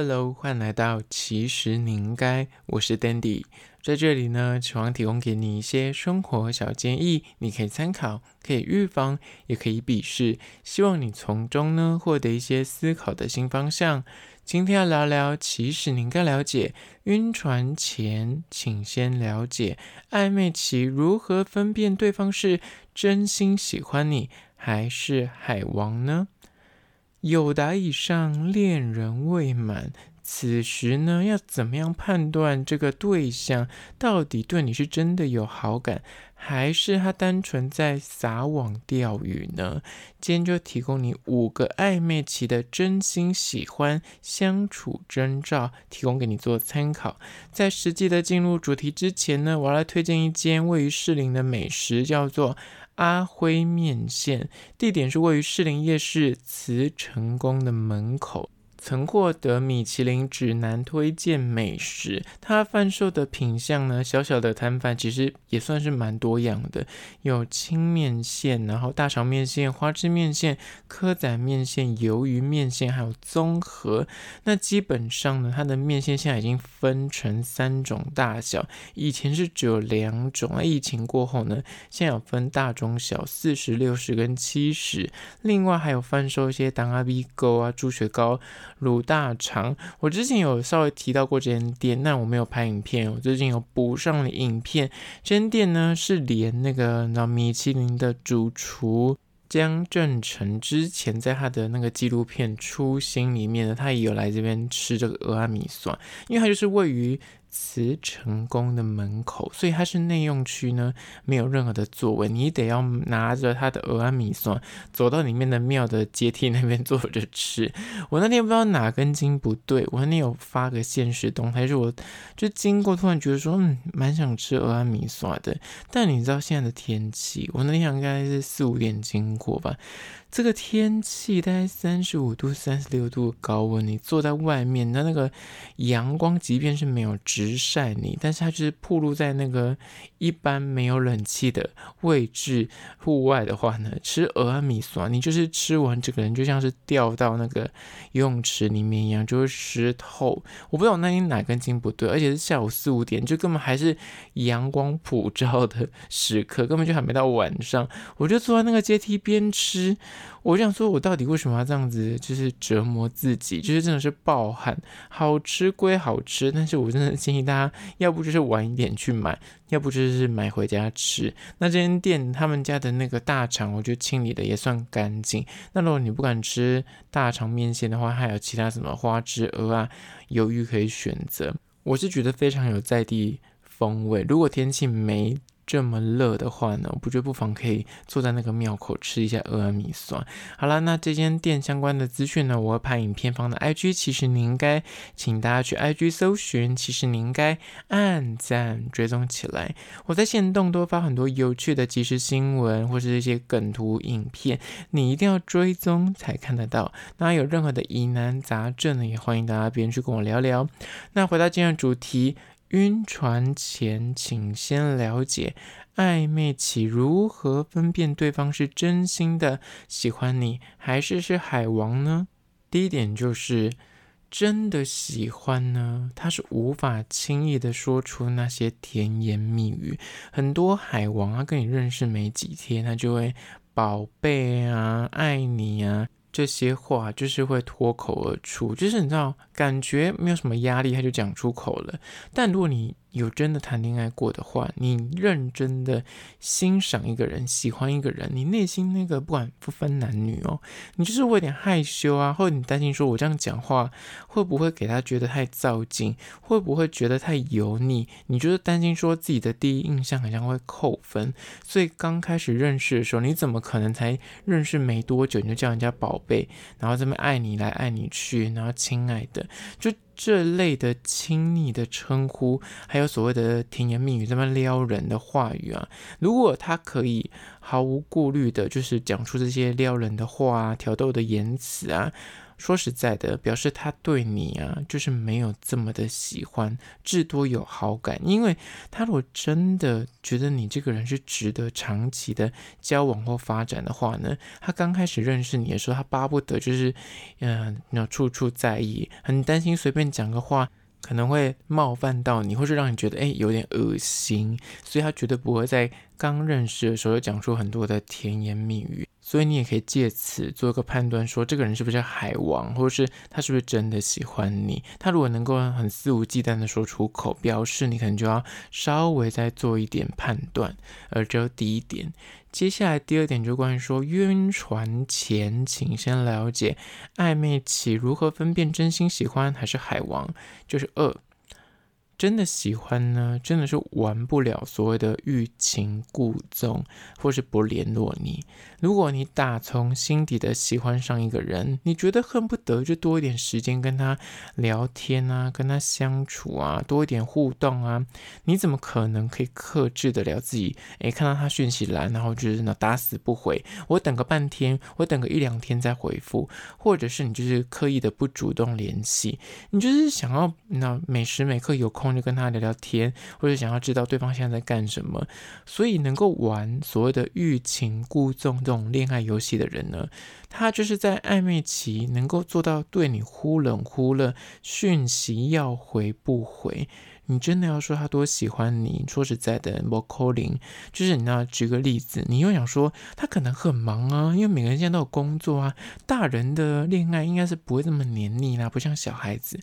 Hello，欢迎来到其实你应该，我是 Dandy，在这里呢，希望提供给你一些生活小建议，你可以参考，可以预防，也可以鄙视，希望你从中呢获得一些思考的新方向。今天要聊聊，其实你应该了解，晕船前请先了解暧昧期如何分辨对方是真心喜欢你，还是海王呢？有答以上，恋人未满。此时呢，要怎么样判断这个对象到底对你是真的有好感，还是他单纯在撒网钓鱼呢？今天就提供你五个暧昧期的真心喜欢相处征兆，提供给你做参考。在实际的进入主题之前呢，我要来推荐一间位于士林的美食，叫做。阿辉面线，地点是位于士林夜市慈成宫的门口。曾获得米其林指南推荐美食，它贩售的品项呢，小小的摊贩其实也算是蛮多样的，有清面线，然后大肠面线、花枝面线、蚵仔面线、鱿鱼面线，还有综合。那基本上呢，它的面线现在已经分成三种大小，以前是只有两种啊。疫情过后呢，现在有分大、中、小，四十、六十跟七十。另外还有贩售一些当阿 B 糕啊、猪血糕。卤大肠，我之前有稍微提到过这间店，但我没有拍影片。我最近有补上了影片。这间店呢是连那个那米其林的主厨江振成之前在他的那个纪录片《初心》里面呢，他也有来这边吃这个蚵仔米线，因为他就是位于。慈成宫的门口，所以它是内用区呢，没有任何的座位，你得要拿着它的蚵仔米线走到里面的庙的阶梯那边坐着吃。我那天不知道哪根筋不对，我那天有发个现实动态，是我就经过，突然觉得说，嗯，蛮想吃蚵仔米线的。但你知道现在的天气，我那天应该是四五点经过吧。这个天气大概三十五度、三十六度的高温，你坐在外面，那那个阳光即便是没有直晒你，但是它就是暴露在那个一般没有冷气的位置户外的话呢，吃蚵仔米线，你就是吃完整个人就像是掉到那个游泳池里面一样，就会湿透。我不知道那天哪根筋不对，而且是下午四五点，就根本还是阳光普照的时刻，根本就还没到晚上，我就坐在那个阶梯边吃。我想说，我到底为什么要这样子，就是折磨自己，就是真的是暴汗。好吃归好吃，但是我真的建议大家，要不就是晚一点去买，要不就是买回家吃。那这间店他们家的那个大肠，我觉得清理的也算干净。那如果你不敢吃大肠面线的话，还有其他什么花枝鹅啊、鱿鱼可以选择。我是觉得非常有在地风味。如果天气没这么热的话呢，我不觉得不妨可以坐在那个庙口吃一下蚵仔米酸。好了，那这间店相关的资讯呢，我会拍影片放的 IG。其实你应该，请大家去 IG 搜寻。其实你应该按赞追踪起来。我在线动多发很多有趣的即时新闻或是一些梗图影片，你一定要追踪才看得到。那有任何的疑难杂症呢，也欢迎大家边去跟我聊聊。那回到今天的主题。晕船前，请先了解暧昧期如何分辨对方是真心的喜欢你，还是是海王呢？第一点就是真的喜欢呢，他是无法轻易的说出那些甜言蜜语。很多海王啊，跟你认识没几天，他就会宝贝啊，爱你啊。这些话就是会脱口而出，就是你知道，感觉没有什么压力，他就讲出口了。但如果你有真的谈恋爱过的话，你认真的欣赏一个人，喜欢一个人，你内心那个不管不分男女哦，你就是会有点害羞啊，或者你担心说，我这样讲话会不会给他觉得太造进，会不会觉得太油腻？你就是担心说自己的第一印象好像会扣分，所以刚开始认识的时候，你怎么可能才认识没多久你就叫人家宝贝，然后这么爱你来爱你去，然后亲爱的就。这类的亲昵的称呼，还有所谓的甜言蜜语这么撩人的话语啊，如果他可以毫无顾虑的，就是讲出这些撩人的话啊、挑逗的言辞啊，说实在的，表示他对你啊，就是没有这么的喜欢，至多有好感。因为他如果真的觉得你这个人是值得长期的交往或发展的话呢，他刚开始认识你的时候，他巴不得就是，嗯，要处处在意，很担心随便讲个话。可能会冒犯到你，或是让你觉得诶有点恶心，所以他绝对不会在刚认识的时候就讲出很多的甜言蜜语。所以你也可以借此做一个判断，说这个人是不是海王，或者是他是不是真的喜欢你。他如果能够很肆无忌惮的说出口，表示你可能就要稍微再做一点判断。而这第一点。接下来第二点就关于说晕船前，请先了解暧昧期如何分辨真心喜欢还是海王，就是二。真的喜欢呢，真的是玩不了所谓的欲擒故纵，或是不联络你。如果你打从心底的喜欢上一个人，你觉得恨不得就多一点时间跟他聊天啊，跟他相处啊，多一点互动啊，你怎么可能可以克制得了自己？诶，看到他讯息来，然后就是那打死不回，我等个半天，我等个一两天再回复，或者是你就是刻意的不主动联系，你就是想要那每时每刻有空。就跟他聊聊天，或者想要知道对方现在在干什么，所以能够玩所谓的欲擒故纵这种恋爱游戏的人呢，他就是在暧昧期能够做到对你忽冷忽热，讯息要回不回。你真的要说他多喜欢你？说实在的，不可能。就是你那举个例子，你又想说他可能很忙啊，因为每个人现在都有工作啊。大人的恋爱应该是不会这么黏腻啦，不像小孩子。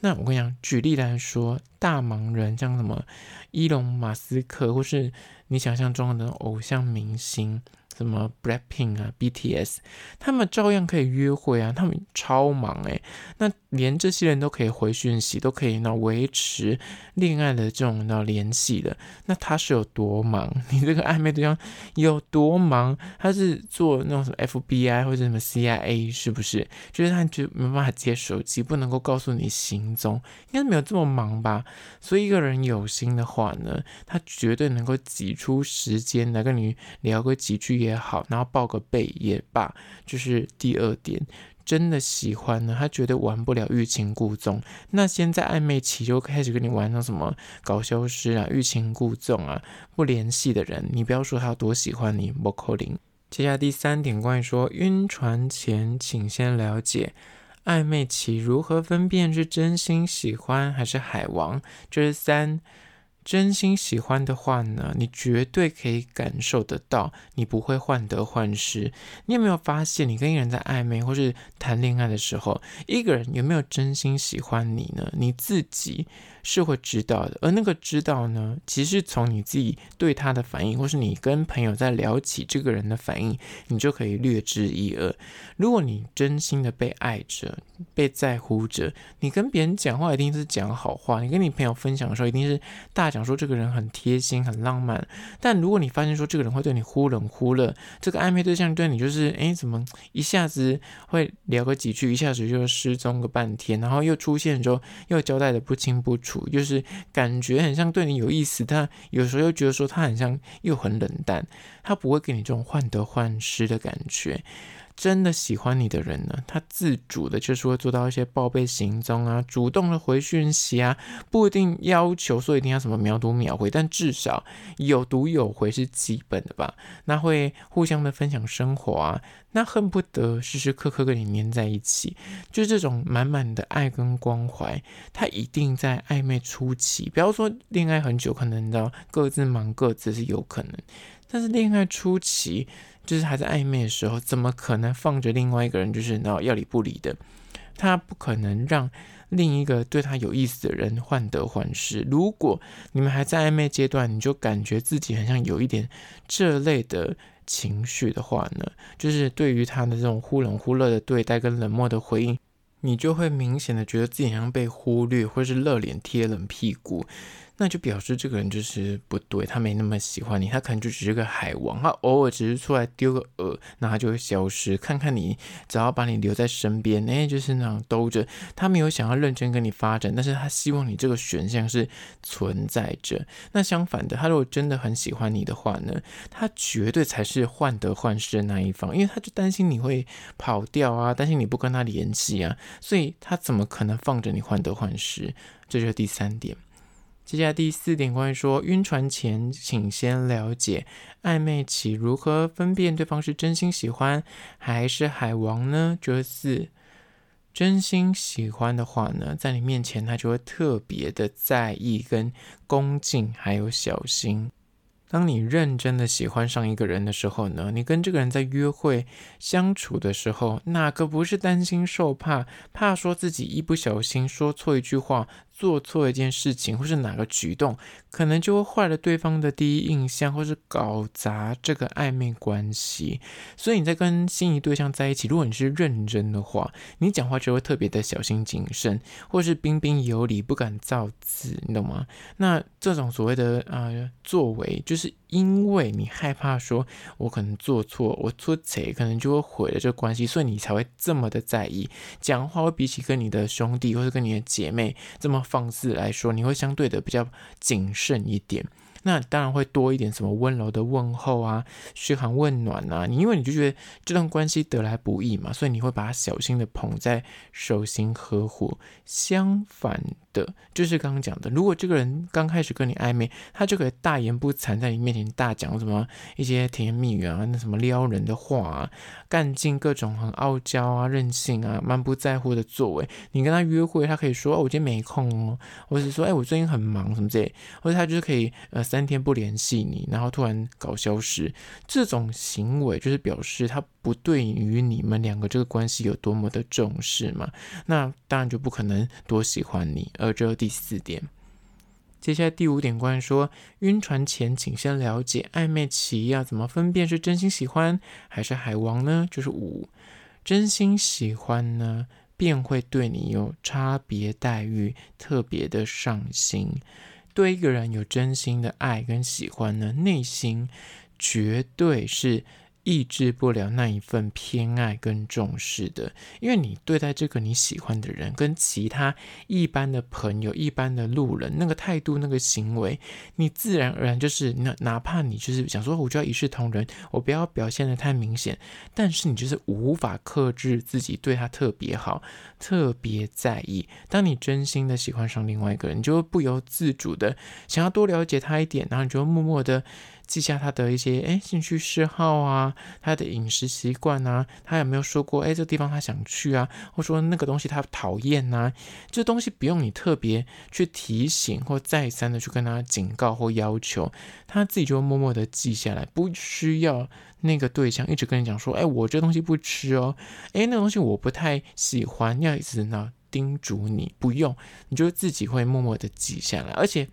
那我跟你讲，举例来说，大忙人像什么伊隆马斯克，或是你想象中的偶像明星。什么 Blackpink 啊，BTS，他们照样可以约会啊，他们超忙诶。那连这些人都可以回讯息，都可以那维持恋爱的这种那联系的，那他是有多忙？你这个暧昧对象有多忙？他是做那种什么 FBI 或者什么 CIA 是不是？就是他就没办法接手机，不能够告诉你行踪，应该没有这么忙吧？所以一个人有心的话呢，他绝对能够挤出时间来跟你聊个几句。也也好，然后报个备也罢，就是第二点，真的喜欢呢，他绝对玩不了欲擒故纵。那现在暧昧期就开始跟你玩那什么搞消失啊、欲擒故纵啊、不联系的人，你不要说他有多喜欢你，不可能。接下来第三点，关于说晕船前，请先了解暧昧期如何分辨是真心喜欢还是海王，这、就是三。真心喜欢的话呢，你绝对可以感受得到，你不会患得患失。你有没有发现，你跟一个人在暧昧或是谈恋爱的时候，一个人有没有真心喜欢你呢？你自己是会知道的。而那个知道呢，其实从你自己对他的反应，或是你跟朋友在聊起这个人的反应，你就可以略知一二。如果你真心的被爱着、被在乎着，你跟别人讲话一定是讲好话。你跟你朋友分享的时候，一定是大。讲说这个人很贴心、很浪漫，但如果你发现说这个人会对你忽冷忽热，这个暧昧对象对你就是哎，怎么一下子会聊个几句，一下子就失踪个半天，然后又出现之后又交代的不清不楚，就是感觉很像对你有意思，但有时候又觉得说他很像又很冷淡，他不会给你这种患得患失的感觉。真的喜欢你的人呢，他自主的就是会做到一些报备行踪啊，主动的回讯息啊，不一定要求说一定要什么秒读秒回，但至少有读有回是基本的吧。那会互相的分享生活啊，那恨不得时时刻刻跟你黏在一起，就是这种满满的爱跟关怀。他一定在暧昧初期，不要说恋爱很久，可能到各自忙各自是有可能，但是恋爱初期。就是还在暧昧的时候，怎么可能放着另外一个人就是那要理不理的？他不可能让另一个对他有意思的人患得患失。如果你们还在暧昧阶段，你就感觉自己好像有一点这类的情绪的话呢，就是对于他的这种忽冷忽热的对待跟冷漠的回应，你就会明显的觉得自己好像被忽略，或是热脸贴冷屁股。那就表示这个人就是不对，他没那么喜欢你，他可能就只是个海王，他偶尔只是出来丢个饵，那他就会消失。看看你，只要把你留在身边，哎，就是那样兜着，他没有想要认真跟你发展，但是他希望你这个选项是存在着。那相反的，他如果真的很喜欢你的话呢，他绝对才是患得患失的那一方，因为他就担心你会跑掉啊，担心你不跟他联系啊，所以他怎么可能放着你患得患失？这就是第三点。接下来第四点，关于说晕船前，请先了解暧昧期如何分辨对方是真心喜欢还是海王呢？这四，真心喜欢的话呢，在你面前他就会特别的在意、跟恭敬，还有小心。当你认真的喜欢上一个人的时候呢，你跟这个人在约会相处的时候，哪个不是担心受怕，怕说自己一不小心说错一句话。做错一件事情，或是哪个举动，可能就会坏了对方的第一印象，或是搞砸这个暧昧关系。所以你在跟心仪对象在一起，如果你是认真的话，你讲话就会特别的小心谨慎，或是彬彬有礼，不敢造次，你懂吗？那这种所谓的啊、作为，就是因为你害怕说，我可能做错，我做贼，可能就会毁了这个关系，所以你才会这么的在意，讲话会比起跟你的兄弟或者跟你的姐妹这么。放肆来说，你会相对的比较谨慎一点。那当然会多一点什么温柔的问候啊，嘘寒问暖啊。你因为你就觉得这段关系得来不易嘛，所以你会把它小心的捧在手心呵护。相反的，就是刚刚讲的，如果这个人刚开始跟你暧昧，他就可以大言不惭在你面前大讲什么一些甜言蜜语啊，那什么撩人的话啊，干尽各种很傲娇啊、任性啊、满不在乎的作为。你跟他约会，他可以说哦，我今天没空哦，或者是说哎，我最近很忙什么之类，或者他就是可以呃。三天不联系你，然后突然搞消失，这种行为就是表示他不对于你们两个这个关系有多么的重视嘛？那当然就不可能多喜欢你。而这是第四点，接下来第五点，关于说晕船前，请先了解暧昧期要怎么分辨是真心喜欢还是海王呢？就是五，真心喜欢呢，便会对你有差别待遇，特别的上心。对一个人有真心的爱跟喜欢呢，内心绝对是。抑制不了那一份偏爱跟重视的，因为你对待这个你喜欢的人，跟其他一般的朋友、一般的路人那个态度、那个行为，你自然而然就是哪哪怕你就是想说，我就要一视同仁，我不要表现得太明显，但是你就是无法克制自己对他特别好、特别在意。当你真心的喜欢上另外一个人，你就会不由自主的想要多了解他一点，然后你就默默的。记下他的一些诶兴趣嗜好啊，他的饮食习惯啊，他有没有说过诶这地方他想去啊，或说那个东西他讨厌呐？这东西不用你特别去提醒或再三的去跟他警告或要求，他自己就默默的记下来，不需要那个对象一直跟你讲说，诶我这东西不吃哦，诶那个东西我不太喜欢，要一直呢叮嘱你，不用，你就自己会默默的记下来，而且。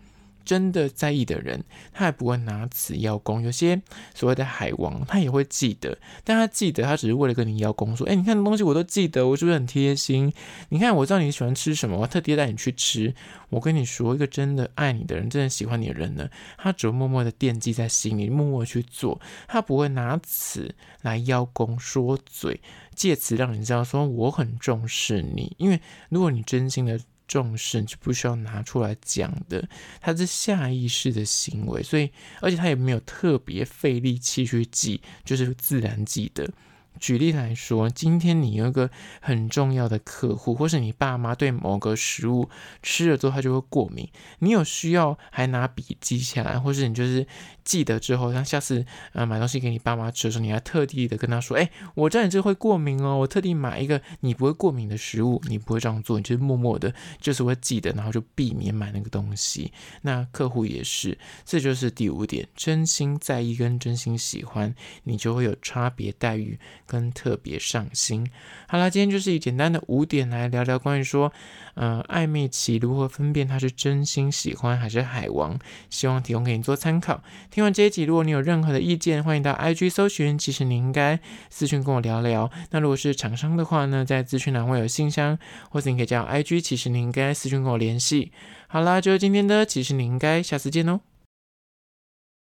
真的在意的人，他还不会拿此邀功。有些所谓的海王，他也会记得，但他记得，他只是为了跟你邀功，说：“哎，你看东西我都记得，我是不是很贴心？你看，我知道你喜欢吃什么，我特地带你去吃。”我跟你说，一个真的爱你的人，真的喜欢你的人呢，他只会默默的惦记在心里，默默去做，他不会拿此来邀功说嘴，借此让你知道说我很重视你。因为如果你真心的。重视就不需要拿出来讲的，他是下意识的行为，所以而且他也没有特别费力气去记，就是自然记得。举例来说，今天你有一个很重要的客户，或是你爸妈对某个食物吃了之后他就会过敏，你有需要还拿笔记下来，或是你就是记得之后，像下次呃买东西给你爸妈吃的时候，你还特地的跟他说，哎，我知道你这会过敏哦，我特地买一个你不会过敏的食物，你不会这样做，你就是默默的，就是会记得，然后就避免买那个东西。那客户也是，这就是第五点，真心在意跟真心喜欢，你就会有差别待遇。跟特别上心。好啦，今天就是以简单的五点来聊聊关于说，呃，暧昧期如何分辨他是真心喜欢还是海王，希望提供给你做参考。听完这一集，如果你有任何的意见，欢迎到 IG 搜寻，其实你应该私讯跟我聊聊。那如果是厂商的话呢，在资讯栏会有信箱，或者你可以加 IG，其实你应该私讯跟我联系。好啦，就是今天的，其实你应该下次见哦。